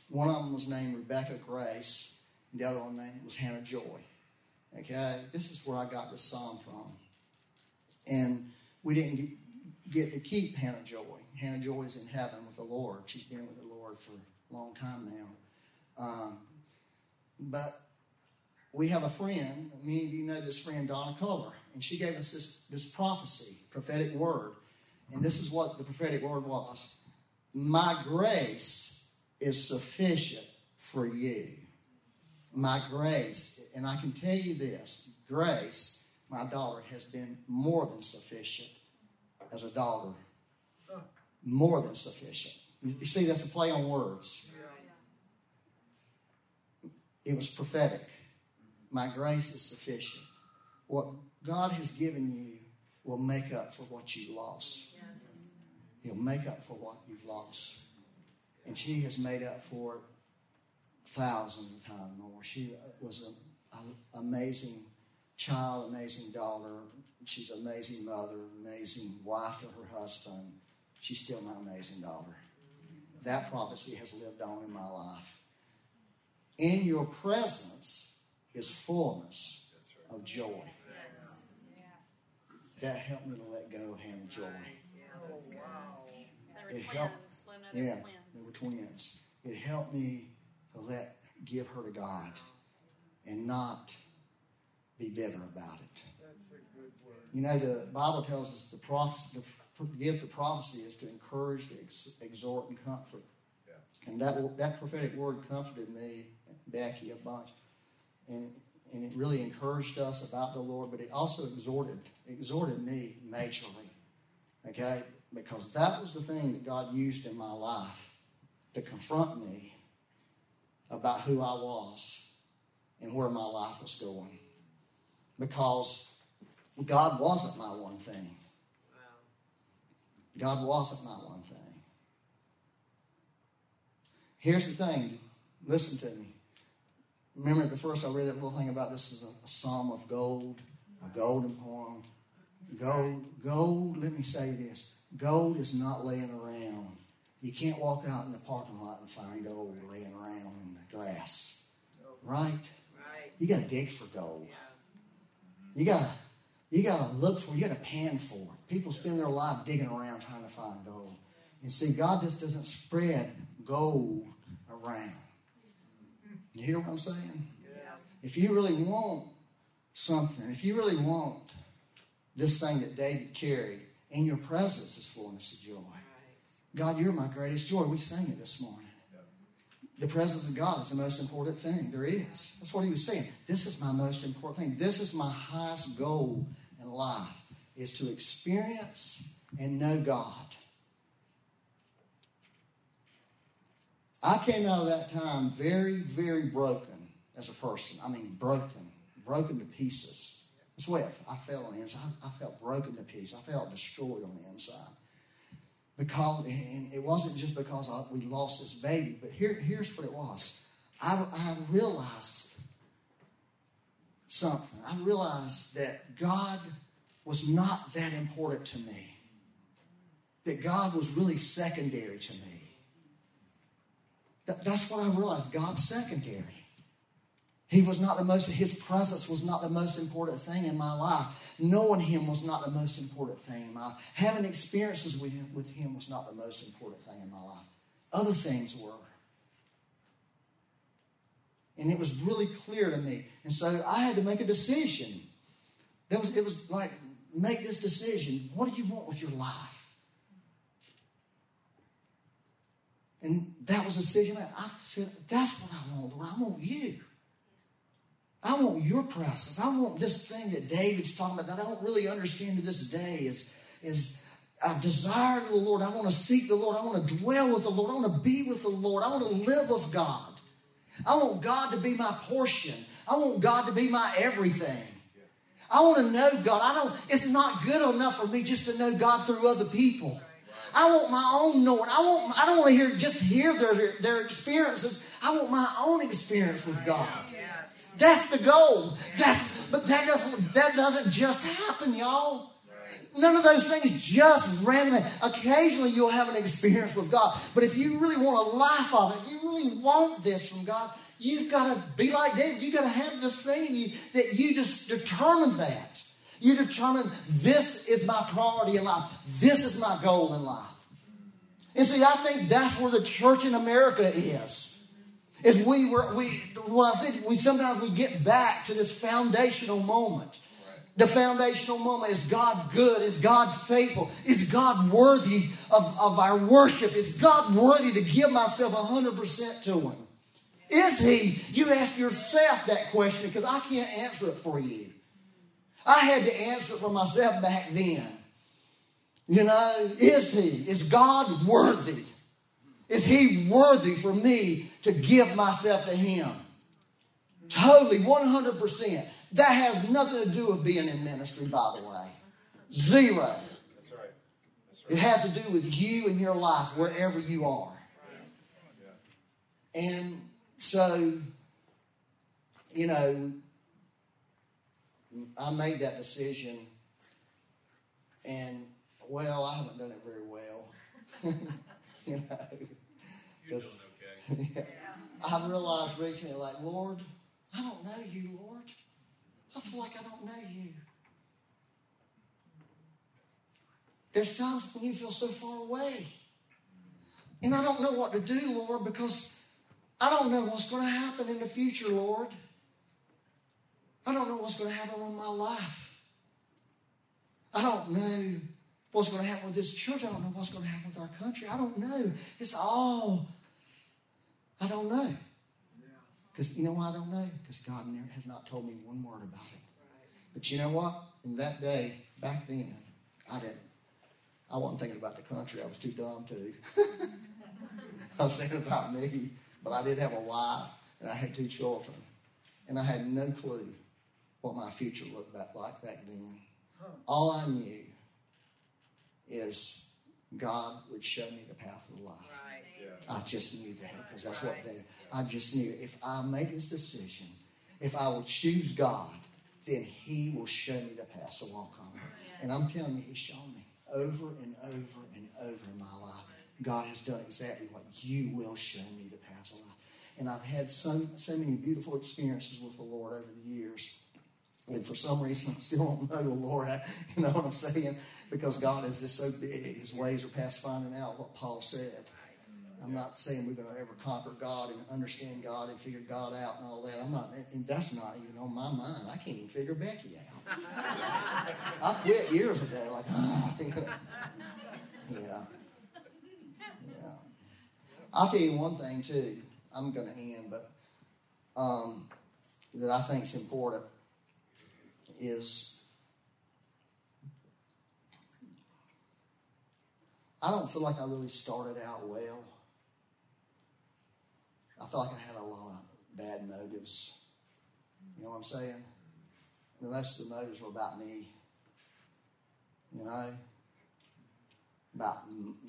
one of them was named Rebecca Grace, and the other one name was Hannah Joy. Okay? This is where I got this psalm from. And we didn't get, to keep Hannah Joy. Hannah Joy is in heaven with the Lord. She's been with the Lord for a long time now. Um, but we have a friend, many of you know this friend, Donna Culver, and she gave us this, this prophecy, prophetic word. And this is what the prophetic word was My grace is sufficient for you. My grace, and I can tell you this grace, my daughter, has been more than sufficient as a daughter. More than sufficient. You see, that's a play on words. It was prophetic. My grace is sufficient. What God has given you will make up for what you lost. He'll make up for what you've lost. And she has made up for it thousands of times more. She was an amazing child, amazing daughter. She's an amazing mother, amazing wife to her husband. She's still my amazing daughter. That prophecy has lived on in my life. In your presence is fullness of joy. That helped me to let go of Hannah Joy. It helped. Yeah. They were twins. It helped me to let give her to God and not be bitter about it. You know, the Bible tells us the prophecy, the gift of prophecy is to encourage, to ex- exhort, and comfort. Yeah. And that that prophetic word comforted me, Becky, a bunch, and and it really encouraged us about the Lord, but it also exhorted exhorted me majorly. Okay, because that was the thing that God used in my life to confront me about who I was and where my life was going. Because God wasn't my one thing. God wasn't my one thing. Here's the thing listen to me. Remember at the first I read that little thing about this is a, a psalm of gold, a golden poem. Gold, gold, let me say this gold is not laying around. You can't walk out in the parking lot and find gold laying around in the grass. Right? Right. You gotta dig for gold. Yeah. You gotta you gotta look for you gotta pan for it. People spend their life digging around trying to find gold. And see, God just doesn't spread gold around. You hear what I'm saying? Yeah. If you really want something, if you really want this thing that David carried, in your presence is fullness of joy. God, you're my greatest joy. We sang it this morning. The presence of God is the most important thing there is. That's what he was saying. This is my most important thing. This is my highest goal in life is to experience and know God. I came out of that time very, very broken as a person. I mean, broken, broken to pieces. That's what I felt on the inside. I felt broken to pieces. I felt destroyed on the inside because and it wasn't just because I, we lost this baby, but here, here's what it was. I, I realized something. I realized that God was not that important to me. That God was really secondary to me. That, that's what I realized. God's secondary. He was not the most, his presence was not the most important thing in my life. Knowing him was not the most important thing in my life. Having experiences with him, with him was not the most important thing in my life. Other things were. And it was really clear to me. And so I had to make a decision. There was, it was like, make this decision. What do you want with your life? And that was a decision. That I said, that's what I want, Lord. I want you. I want your presence. I want this thing that David's talking about that I don't really understand to this day is, is I desire the Lord. I want to seek the Lord. I want to dwell with the Lord. I want to be with the Lord. I want to live with God. I want God to be my portion. I want God to be my everything. I want to know God. I don't, it's not good enough for me just to know God through other people. I want my own knowing. I want I don't want to hear just hear their, their experiences. I want my own experience with God. That's the goal. That's but that doesn't that doesn't just happen, y'all. None of those things just randomly. Occasionally you'll have an experience with God. But if you really want a life of it, you really want this from God, you've got to be like David. You've got to have this thing you that you just determine that. You determine this is my priority in life. This is my goal in life. And see, I think that's where the church in America is. Is we were we what I said, we sometimes we get back to this foundational moment. The foundational moment is God good? Is God faithful? Is God worthy of, of our worship? Is God worthy to give myself 100% to Him? Is He? You ask yourself that question because I can't answer it for you. I had to answer it for myself back then. You know, is He? Is God worthy? Is He worthy for me to give myself to Him? Totally, 100%. That has nothing to do with being in ministry, by the way. Zero. That's right. That's It has to do with you and your life, wherever you are. And so, you know, I made that decision, and well, I haven't done it very well. you know, You're 'cause- doing okay. I realized recently, like, Lord, I don't know you, Lord. I feel like I don't know you. There's times when you feel so far away. And I don't know what to do, Lord, because I don't know what's going to happen in the future, Lord. I don't know what's going to happen in my life. I don't know what's going to happen with this church. I don't know what's going to happen with our country. I don't know. It's all, I don't know. Because you know why I don't know? Because God never, has not told me one word about it. But you know what? In that day, back then, I didn't. I wasn't thinking about the country. I was too dumb to. I was thinking about me. But I did have a wife and I had two children, and I had no clue what my future looked back like back then. All I knew is God would show me the path of life. Right. I just knew that because that's what they. I just knew if I make this decision, if I will choose God, then He will show me the path to walk on. And I'm telling you, He's shown me over and over and over in my life. God has done exactly what you will show me the path of life. And I've had so so many beautiful experiences with the Lord over the years. And for some reason, I still don't know the Lord. I- You know what I'm saying? Because God is just so big. His ways are past finding out what Paul said. I'm not saying we're going to ever conquer God and understand God and figure God out and all that. I'm not, and that's not even on my mind. I can't even figure Becky out. I quit years ago. Like, ah, yeah, yeah. I'll tell you one thing too. I'm going to end, but um, that I think is important is I don't feel like I really started out well. I felt like I had a lot of bad motives. You know what I'm saying? The rest of the motives were about me. You know, about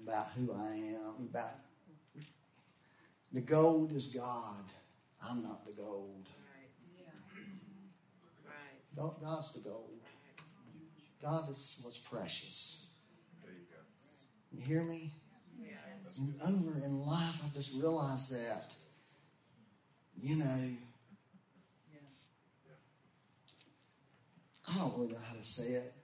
about who I am. About the gold is God. I'm not the gold. Right. God- God's the gold. God is what's precious. There you go. You hear me? Yes. And over in life, I just realized that, you know, I don't really know how to say it.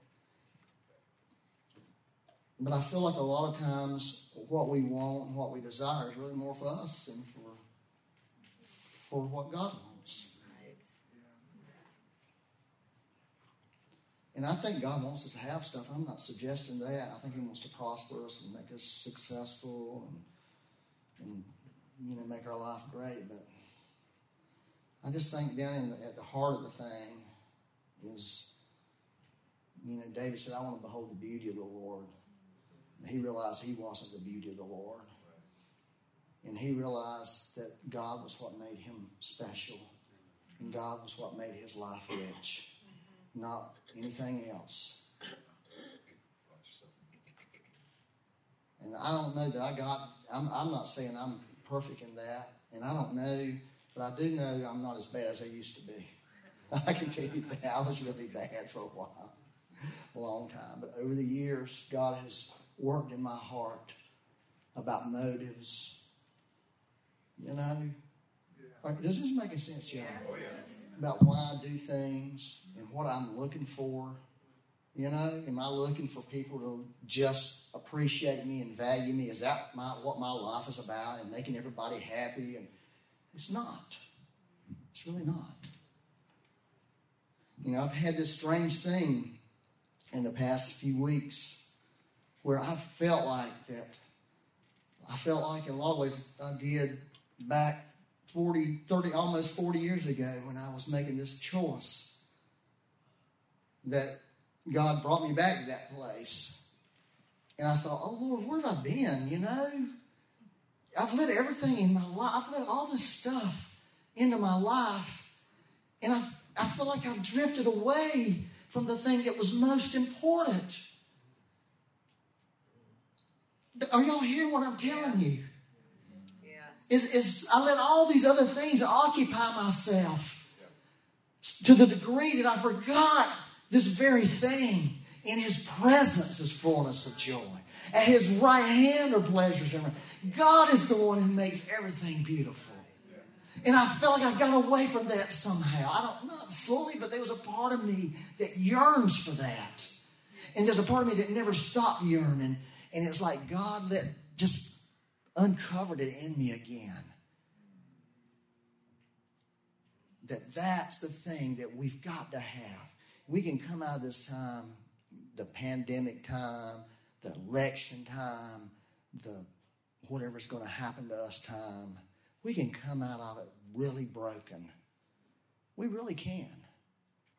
But I feel like a lot of times what we want and what we desire is really more for us than for, for what God wants. And I think God wants us to have stuff. I'm not suggesting that. I think He wants to prosper us and make us successful and, and you know, make our life great. But I just think down the, at the heart of the thing is, you know, David said, I want to behold the beauty of the Lord. And he realized he wasn't the beauty of the Lord. And he realized that God was what made him special. And God was what made his life rich not anything else. And I don't know that I got, I'm, I'm not saying I'm perfect in that, and I don't know, but I do know I'm not as bad as I used to be. I can tell you that I was really bad for a while, a long time. But over the years, God has worked in my heart about motives. You know, Like, does this make sense, John? Oh, about why I do things and what I'm looking for. You know, am I looking for people to just appreciate me and value me? Is that my, what my life is about and making everybody happy? And it's not. It's really not. You know, I've had this strange thing in the past few weeks where I felt like that. I felt like in a lot of ways I did back 40, 30, almost 40 years ago when I was making this choice that God brought me back to that place. And I thought, oh Lord, where have I been? You know, I've let everything in my life, I've let all this stuff into my life. And I, I feel like I've drifted away from the thing that was most important. Are y'all hearing what I'm telling you? Yes. is, is I let all these other things occupy myself to the degree that I forgot this very thing. In His presence is fullness of joy. At His right hand are pleasures. God is the one who makes everything beautiful. And I felt like I got away from that somehow. I don't not fully, but there was a part of me that yearns for that. And there's a part of me that never stopped yearning. And it's like God let just uncovered it in me again. That that's the thing that we've got to have. We can come out of this time, the pandemic time, the election time, the whatever's going to happen to us time. We can come out of it really broken. We really can.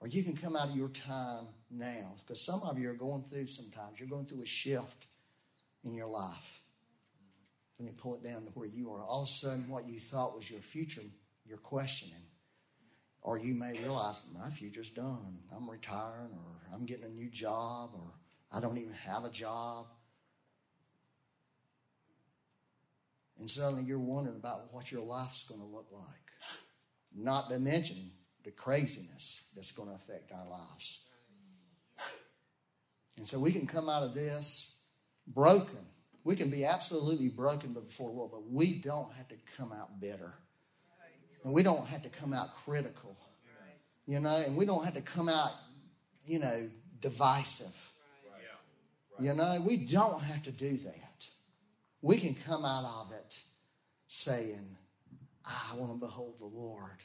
Or you can come out of your time now, because some of you are going through sometimes. You're going through a shift in your life. Let me pull it down to where you are. All of a sudden, what you thought was your future you're questioning. Or you may realize my future's done. I'm retiring, or I'm getting a new job, or I don't even have a job. And suddenly you're wondering about what your life's going to look like. Not to mention the craziness that's going to affect our lives. And so we can come out of this broken. We can be absolutely broken before the Lord, but we don't have to come out bitter. And we don't have to come out critical. You know, and we don't have to come out, you know, divisive. You know, we don't have to do that. We can come out of it saying, I want to behold the Lord.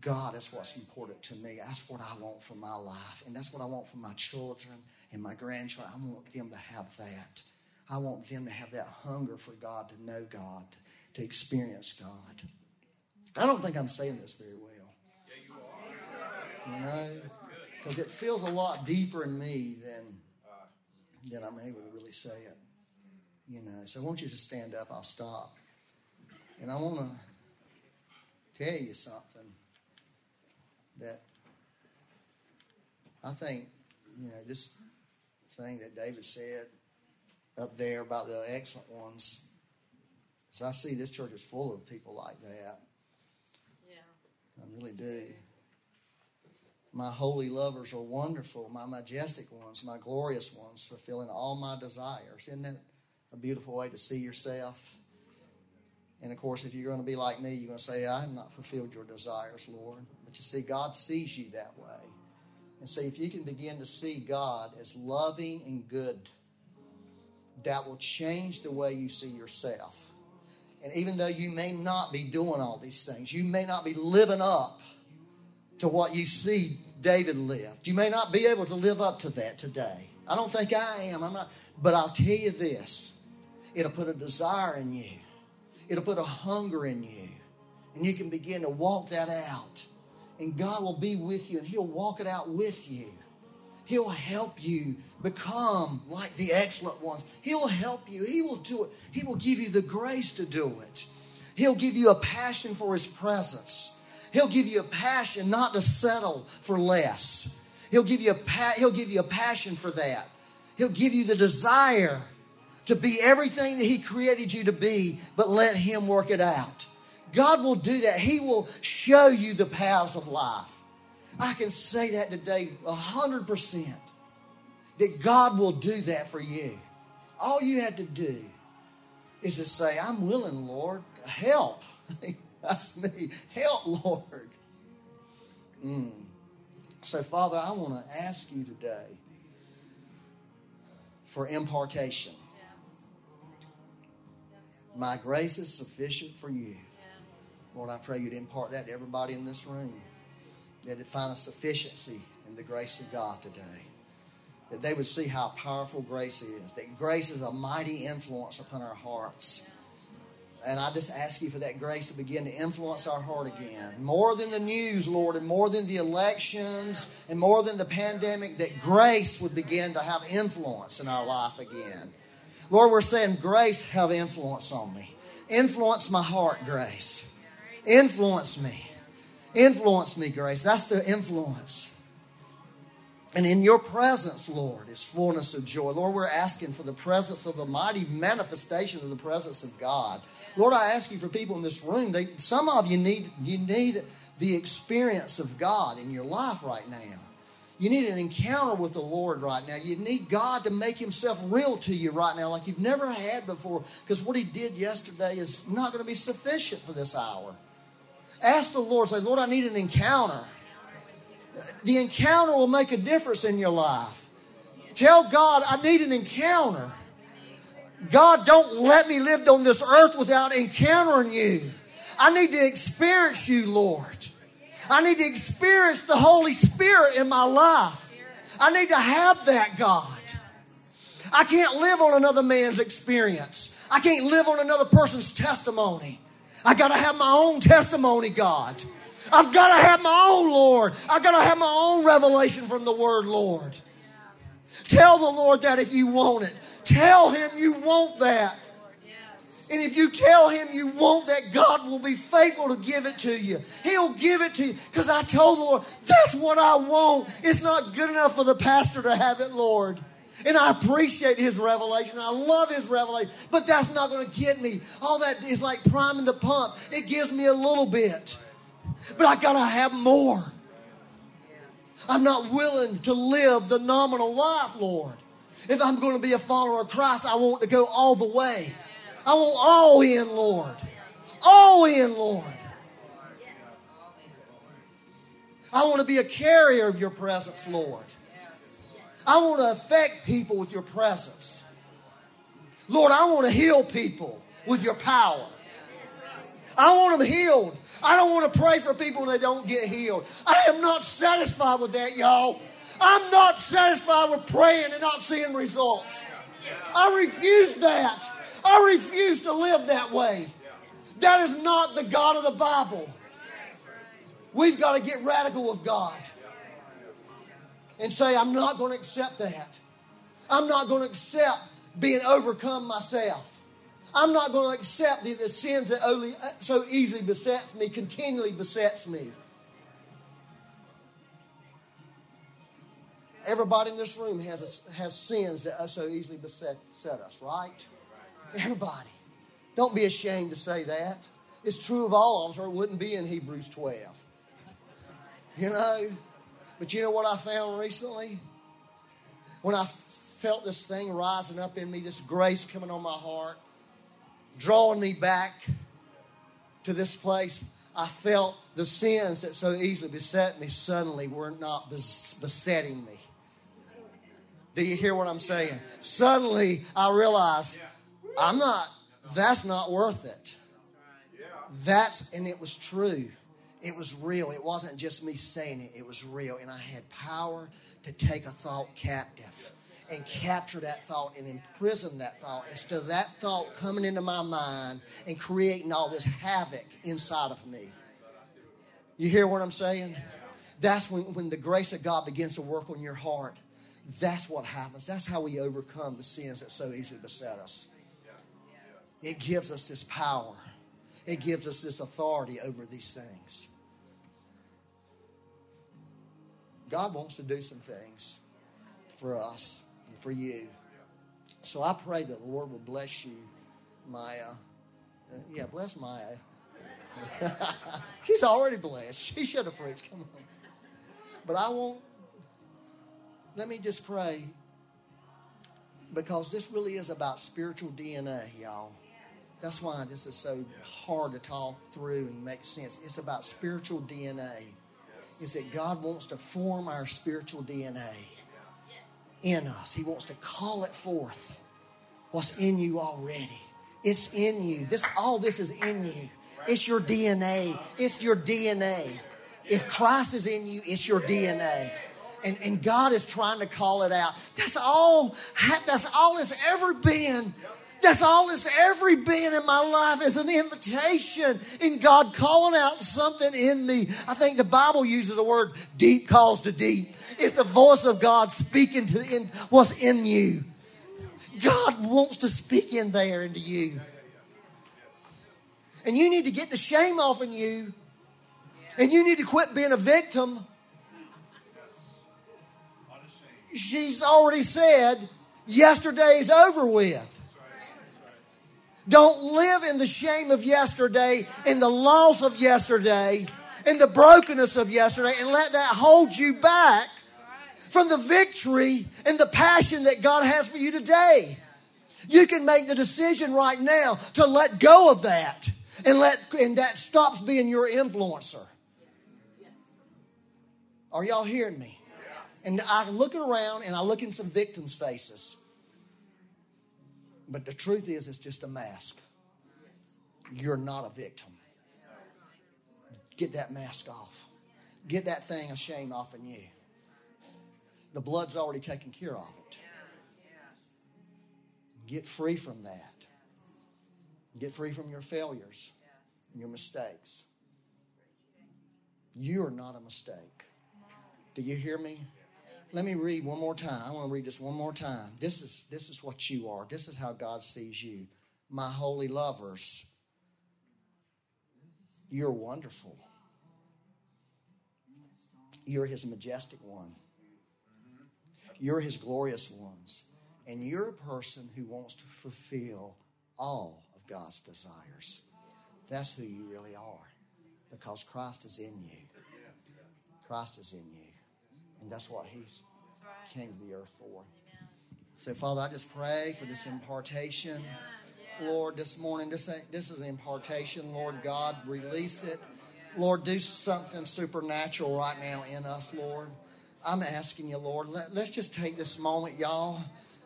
God is what's important to me. That's what I want for my life. And that's what I want for my children and my grandchildren. I want them to have that. I want them to have that hunger for God, to know God, to experience God. I don't think I'm saying this very well. You know? Because it feels a lot deeper in me than, than I'm able to really say it. You know, so I want you to stand up. I'll stop. And I want to tell you something that I think, you know, this thing that David said up there about the excellent ones. So I see this church is full of people like that. Yeah. I really do. My holy lovers are wonderful, my majestic ones, my glorious ones, fulfilling all my desires. Isn't that a beautiful way to see yourself? And of course, if you're going to be like me, you're going to say, I have not fulfilled your desires, Lord. But you see, God sees you that way. And see, if you can begin to see God as loving and good, that will change the way you see yourself. And even though you may not be doing all these things, you may not be living up to what you see David lived. You may not be able to live up to that today. I don't think I am. I'm not. But I'll tell you this it'll put a desire in you, it'll put a hunger in you. And you can begin to walk that out. And God will be with you and He'll walk it out with you. He'll help you become like the excellent ones. He'll help you. He will do it. He will give you the grace to do it. He'll give you a passion for His presence. He'll give you a passion not to settle for less. He'll give you a pa- he'll give you a passion for that. He'll give you the desire to be everything that he created you to be, but let him work it out. God will do that. He will show you the paths of life. I can say that today 100% that God will do that for you. All you have to do is to say, I'm willing, Lord, help. That's me. Help, Lord. Mm. So, Father, I want to ask you today for impartation. My grace is sufficient for you. Lord, I pray you'd impart that to everybody in this room. That it find a sufficiency in the grace of God today. That they would see how powerful grace is. That grace is a mighty influence upon our hearts. And I just ask you for that grace to begin to influence our heart again. More than the news, Lord, and more than the elections, and more than the pandemic, that grace would begin to have influence in our life again. Lord, we're saying, grace have influence on me. Influence my heart, grace. Influence me. Influence me, grace. That's the influence. And in your presence, Lord, is fullness of joy. Lord, we're asking for the presence of the mighty manifestation of the presence of God. Lord, I ask you for people in this room. They, some of you need you need the experience of God in your life right now. You need an encounter with the Lord right now. You need God to make Himself real to you right now, like you've never had before. Because what He did yesterday is not going to be sufficient for this hour. Ask the Lord, say, Lord, I need an encounter. The encounter will make a difference in your life. Tell God, I need an encounter. God, don't let me live on this earth without encountering you. I need to experience you, Lord. I need to experience the Holy Spirit in my life. I need to have that, God. I can't live on another man's experience. I can't live on another person's testimony. I got to have my own testimony, God. I've got to have my own, Lord. I've got to have my own revelation from the Word, Lord. Tell the Lord that if you want it. Tell Him you want that. And if you tell him you want that, God will be faithful to give it to you. He'll give it to you. Because I told the Lord, that's what I want. It's not good enough for the pastor to have it, Lord. And I appreciate his revelation. I love his revelation. But that's not going to get me. All that is like priming the pump. It gives me a little bit. But I got to have more. I'm not willing to live the nominal life, Lord. If I'm going to be a follower of Christ, I want to go all the way. I want all in, Lord. All in, Lord. I want to be a carrier of your presence, Lord. I want to affect people with your presence. Lord, I want to heal people with your power. I want them healed. I don't want to pray for people they don't get healed. I am not satisfied with that, y'all. I'm not satisfied with praying and not seeing results. I refuse that. I refuse to live that way. That is not the God of the Bible. We've got to get radical with God and say, I'm not going to accept that. I'm not going to accept being overcome myself. I'm not going to accept the, the sins that only uh, so easily besets me, continually besets me. Everybody in this room has, a, has sins that so easily beset, beset us, right? Everybody. Don't be ashamed to say that. It's true of all of us, or it wouldn't be in Hebrews 12. You know? But you know what I found recently? When I felt this thing rising up in me, this grace coming on my heart, drawing me back to this place, I felt the sins that so easily beset me suddenly were not besetting me. Do you hear what I'm saying? Suddenly I realized I'm not, that's not worth it. That's, and it was true. It was real. It wasn't just me saying it, it was real. And I had power to take a thought captive and capture that thought and imprison that thought instead of that thought coming into my mind and creating all this havoc inside of me. You hear what I'm saying? That's when, when the grace of God begins to work on your heart. That's what happens. That's how we overcome the sins that so easily beset us. It gives us this power it gives us this authority over these things. God wants to do some things for us and for you. So I pray that the Lord will bless you, Maya. Uh, yeah, bless Maya. She's already blessed. She should have preached. Come on. But I won't. Let me just pray because this really is about spiritual DNA, y'all. That's why this is so hard to talk through and make sense. It's about spiritual DNA. Is that God wants to form our spiritual DNA in us. He wants to call it forth. What's in you already. It's in you. This all this is in you. It's your DNA. It's your DNA. If Christ is in you, it's your DNA. And, and God is trying to call it out. That's all that's all it's ever been that's all it's ever been in my life is an invitation in God calling out something in me. I think the Bible uses the word deep calls to deep. It's the voice of God speaking to in, what's in you. God wants to speak in there into you. And you need to get the shame off in you. And you need to quit being a victim. She's already said, yesterday's over with. Don't live in the shame of yesterday, in the loss of yesterday, in the brokenness of yesterday, and let that hold you back from the victory and the passion that God has for you today. You can make the decision right now to let go of that and let and that stops being your influencer. Are y'all hearing me? And I'm looking around and I look in some victims' faces. But the truth is, it's just a mask. You're not a victim. Get that mask off. Get that thing of shame off in you. The blood's already taken care of it. Get free from that. Get free from your failures and your mistakes. You are not a mistake. Do you hear me? Let me read one more time. I want to read this one more time. This is, this is what you are. This is how God sees you. my holy lovers, you're wonderful. You're his majestic one. You're his glorious ones. And you're a person who wants to fulfill all of God's desires. That's who you really are because Christ is in you. Christ is in you. And that's what he came to the earth for. So, Father, I just pray for this impartation. Lord, this morning, this, this is an impartation. Lord God, release it. Lord, do something supernatural right now in us, Lord. I'm asking you, Lord, let, let's just take this moment, y'all,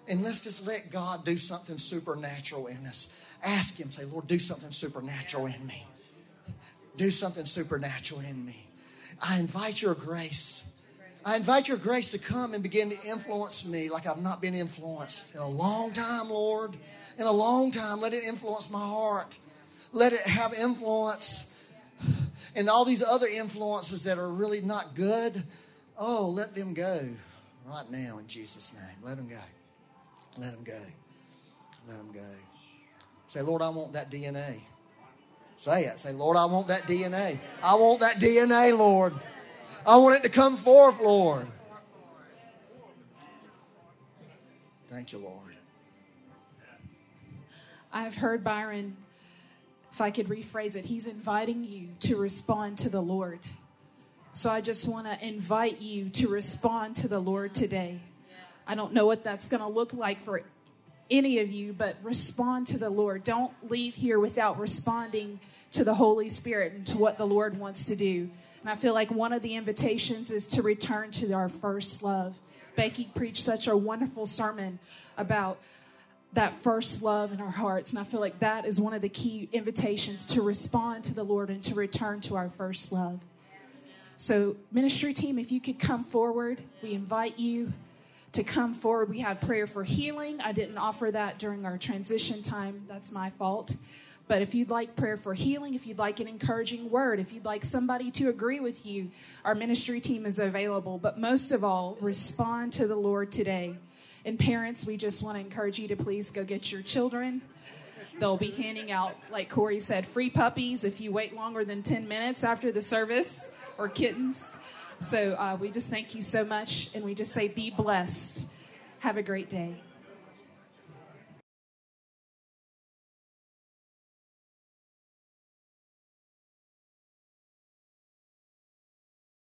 and let's just let God do something supernatural in us. Ask Him, say, Lord, do something supernatural in me. Do something supernatural in me. I invite your grace. I invite your grace to come and begin to influence me like I've not been influenced in a long time, Lord. In a long time, let it influence my heart. Let it have influence. And all these other influences that are really not good, oh, let them go right now in Jesus' name. Let them go. Let them go. Let them go. Say, Lord, I want that DNA. Say it. Say, Lord, I want that DNA. I want that DNA, Lord. I want it to come forth, Lord. Thank you, Lord. I've heard Byron, if I could rephrase it, he's inviting you to respond to the Lord. So I just want to invite you to respond to the Lord today. I don't know what that's going to look like for any of you, but respond to the Lord. Don't leave here without responding to the Holy Spirit and to what the Lord wants to do. And I feel like one of the invitations is to return to our first love. Becky preached such a wonderful sermon about that first love in our hearts. And I feel like that is one of the key invitations to respond to the Lord and to return to our first love. So, ministry team, if you could come forward, we invite you to come forward. We have prayer for healing. I didn't offer that during our transition time. That's my fault. But if you'd like prayer for healing, if you'd like an encouraging word, if you'd like somebody to agree with you, our ministry team is available. But most of all, respond to the Lord today. And parents, we just want to encourage you to please go get your children. They'll be handing out, like Corey said, free puppies if you wait longer than 10 minutes after the service or kittens. So uh, we just thank you so much. And we just say, be blessed. Have a great day.